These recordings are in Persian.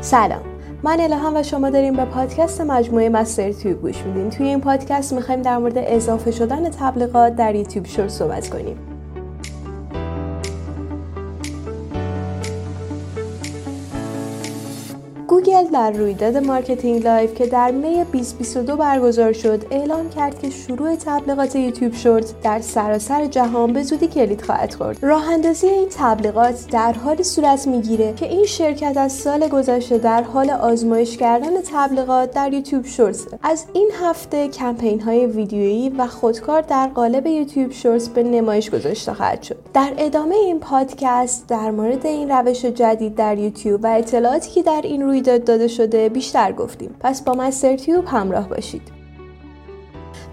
سلام. من الهام و شما داریم به پادکست مجموعه Mister Tube گوش میدین توی این پادکست می‌خوایم در مورد اضافه شدن تبلیغات در YouTube Short صحبت کنیم. گوگل در رویداد Marketing Live که در می 2022 برگزار شد اعلام کرد که شروع تبلیغات YouTube Short در سراسر جهان به زودی کلید خواهد خورد. راه اندازی این تبلیغات در حالی صورت می‌گیره که این شرکت از سال گذشته در حال آزمایش کردن تبلیغات در YouTube Short از این هفته کمپین های ویدیویی و خودکار در قالب YouTube Short به نمایش گذاشته خواهد شد. در ادامه این پادکست در مورد این روش جدید در یوتیوب و اطلاعاتی که در این رویداد داده شده بیشتر گفتیم. پس با Mister Tube همراه باشید.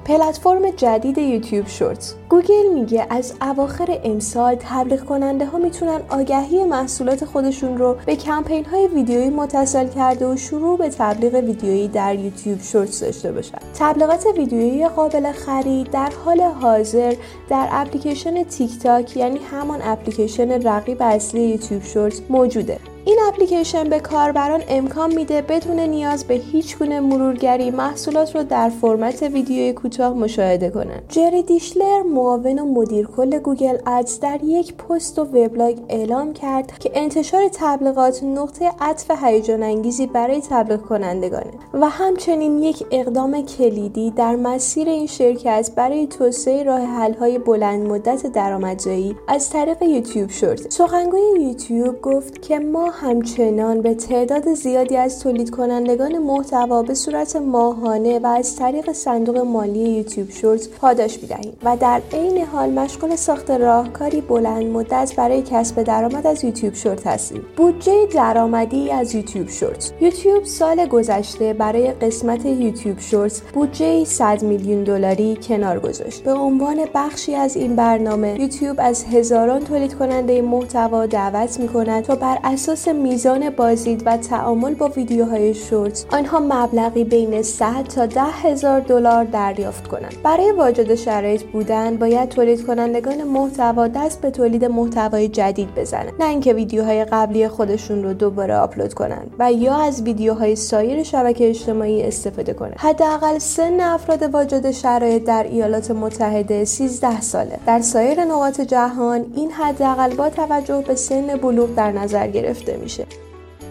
پلتفرم جدید YouTube Shorts. گوگل میگه از اواخر امسال تبلیغ کننده ها می‌تونن آگهی محصولات خودشون رو به کمپین های ویدیویی متصل کرده و شروع به تبلیغ ویدیویی در YouTube Shorts داشته باشن. تبلیغات ویدیویی قابل خرید در حال حاضر در اپلیکیشن تیک تاک یعنی همان اپلیکیشن رقیب اصلی YouTube Shorts موجوده. این اپلیکیشن به کاربران امکان میده بدون نیاز به هیچ گونه مرورگری محصولات رو در فرمت ویدیوی کوتاه مشاهده کنند. جری دیشلر معاون و مدیر کل Google Ads در یک پست وبلاگ اعلام کرد که انتشار تبلیغات نقطه عطف هیجان انگیزی برای تبلیغ کنندگانه و همچنین یک اقدام کلیدی در مسیر این شرکت برای توسعه راه حل های بلند مدت درآمدزایی از طریق YouTube Short. سخنگوی یوتیوب گفت که ما همچنان به تعداد زیادی از تولید کنندگان محتوا به صورت ماهانه و از طریق صندوق مالی یوتیوب شورت پاداش می‌دهیم و در عین حال مشغول ساخت راهکاری بلند مدت برای کسب درآمد از یوتیوب شورت هستیم. بودجه درآمدی از یوتیوب شورت. یوتیوب سال گذشته برای قسمت یوتیوب شورت بودجه 100 میلیون دلاری کنار گذاشت. به عنوان بخشی از این برنامه یوتیوب از هزاران تولید کننده محتوا دعوت می کند تا بر اساس میزان بازدید و تعامل با ویدیوهای شورت. آنها مبلغی بین 100 تا 10 هزار دلار دریافت کنند. برای واجد شرایط بودن باید تولید کنندگان محتوا دست به تولید محتوای جدید بزنند. نه اینکه ویدیوهای قبلی خودشون رو دوباره آپلود کنند و یا از ویدیوهای سایر شبکه اجتماعی استفاده کنند. حداقل سن افراد واجد شرایط در ایالات متحده 13 ساله. در سایر نقاط جهان این حداقل با توجه به سن بلوغ در نظر گرفته. میشه.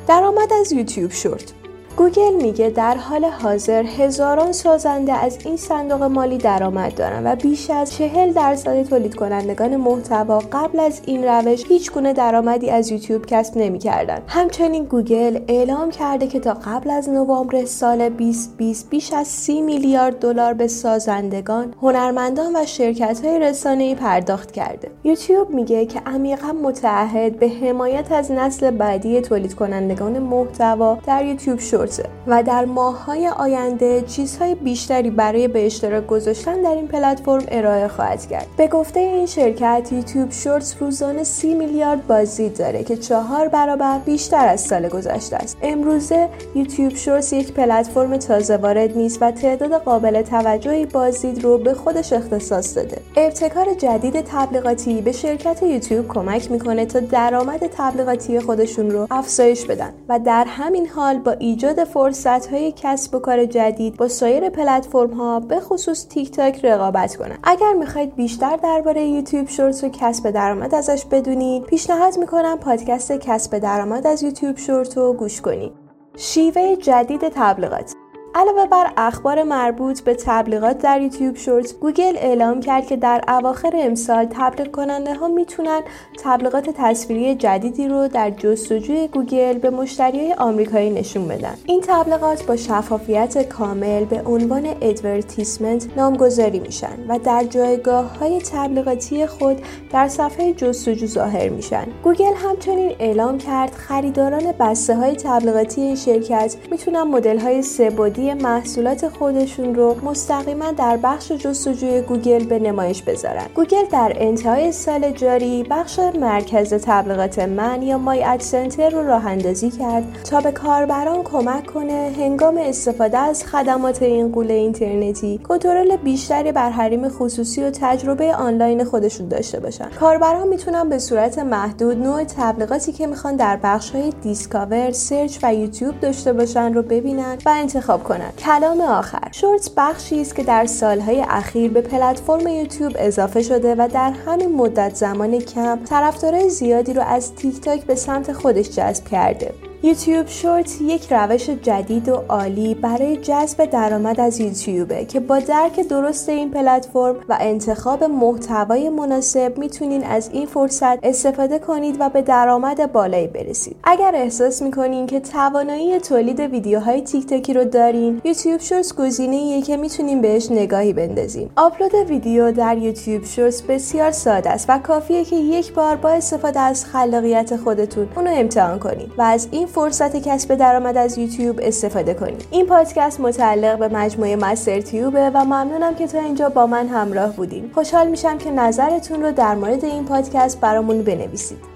درآمد از YouTube Short گوگل میگه در حال حاضر هزاران سازنده از این صندوق مالی درآمد دارن و بیش از چهل درصد تولید کنندگان محتوا قبل از این روش هیچ گونه درآمدی از یوتیوب کسب نمی‌کردند. همچنین گوگل اعلام کرده که تا قبل از نوامبر سال 2020 بیش از 30 میلیارد دلار به سازندگان، هنرمندان و شرکت های رسانه‌ای پرداخت کرده. یوتیوب میگه که عمیقا متعهد به حمایت از نسل بعدی تولید کنندگان محتوا در یوتیوب شد و در ماههای آینده چیزهای بیشتری برای به اشتراک گذاشتن در این پلتفرم ارائه خواهد کرد. به گفته این شرکت یوتیوب شورتس روزانه 30 میلیارد بازدید داره که چهار برابر بیشتر از سال گذشته است. امروزه یوتیوب شورتس یک پلتفرم تازه وارد نیست و تعداد قابل توجهی بازدید رو به خودش اختصاص داده. ابتکار جدید تبلیغاتی به شرکت یوتیوب کمک می‌کنه تا درآمد تبلیغاتی خودشون رو افزایش بدن و در همین حال با ایجاد ایجاد فرصت های کسب و کار جدید با سایر پلتفرم ها به خصوص تیک تاک رقابت کنند اگر می‌خواید بیشتر درباره YouTube Short و کسب درآمد ازش بدونید پیشنهاد می‌کنم پادکست کسب درآمد از YouTube Short رو گوش کنید. شیوه جدید تبلیغات علاوه بر اخبار مربوط به تبلیغات در YouTube Short گوگل اعلام کرد که در اواخر امسال تبلیغ کننده ها می‌تونن تبلیغات تصویری جدیدی رو در جستجوی گوگل به مشتری آمریکایی نشون بدن. این تبلیغات با شفافیت کامل به عنوان advertisement نامگذاری میشن و در جایگاه های تبلیغاتی خود در صفحه جستجو ظاهر میشن. گوگل همچنین اعلام کرد خریداران بسته های تبلیغاتی این شرکت می‌تونن مدل های سه آگهی محصولات خودشون رو مستقیما در بخش جستجوی گوگل به نمایش بذارن گوگل در انتهای سال جاری بخش مرکز تبلیغات من یا My Ad Center رو راه اندازی کرد تا به کاربران کمک کنه هنگام استفاده از خدمات این غول اینترنتی کنترل بیشتری بر حریم خصوصی و تجربه آنلاین خودشون داشته باشن کاربران می‌تونن به صورت محدود نوع تبلیغاتی که می‌خوان در بخش های Discover، Search و یوتیوب داشته باشن رو ببینن و انتخاب کنن. کلام آخر Shorts بخشی است که در سالهای اخیر به پلتفرم یوتیوب اضافه شده و در همین مدت زمان کم طرفدارای زیادی رو از تیک تاک به سمت خودش جذب کرده. YouTube Short یک روش جدید و عالی برای جذب درآمد از یوتیوبه که با درک درست این پلتفرم و انتخاب محتوای مناسب می‌تونین از این فرصت استفاده کنید و به درآمد بالایی برسید. اگر احساس می‌کنین که توانایی تولید ویدیوهای تیک تاکی رو دارین YouTube Shorts گزینه‌ایه که می‌تونین بهش نگاهی بندازین. آپلود ویدیو در YouTube Shorts بسیار ساده است و کافیه که یک بار با استفاده از خلاقیت خودتون اونو امتحان کنید و از این فرصت کسب درآمد از یوتیوب استفاده کنید. این پادکست متعلق به مجموعه مستر تیوبه و ممنونم که تا اینجا با من همراه بودین. خوشحال میشم که نظرتون رو در مورد این پادکست برامون بنویسید.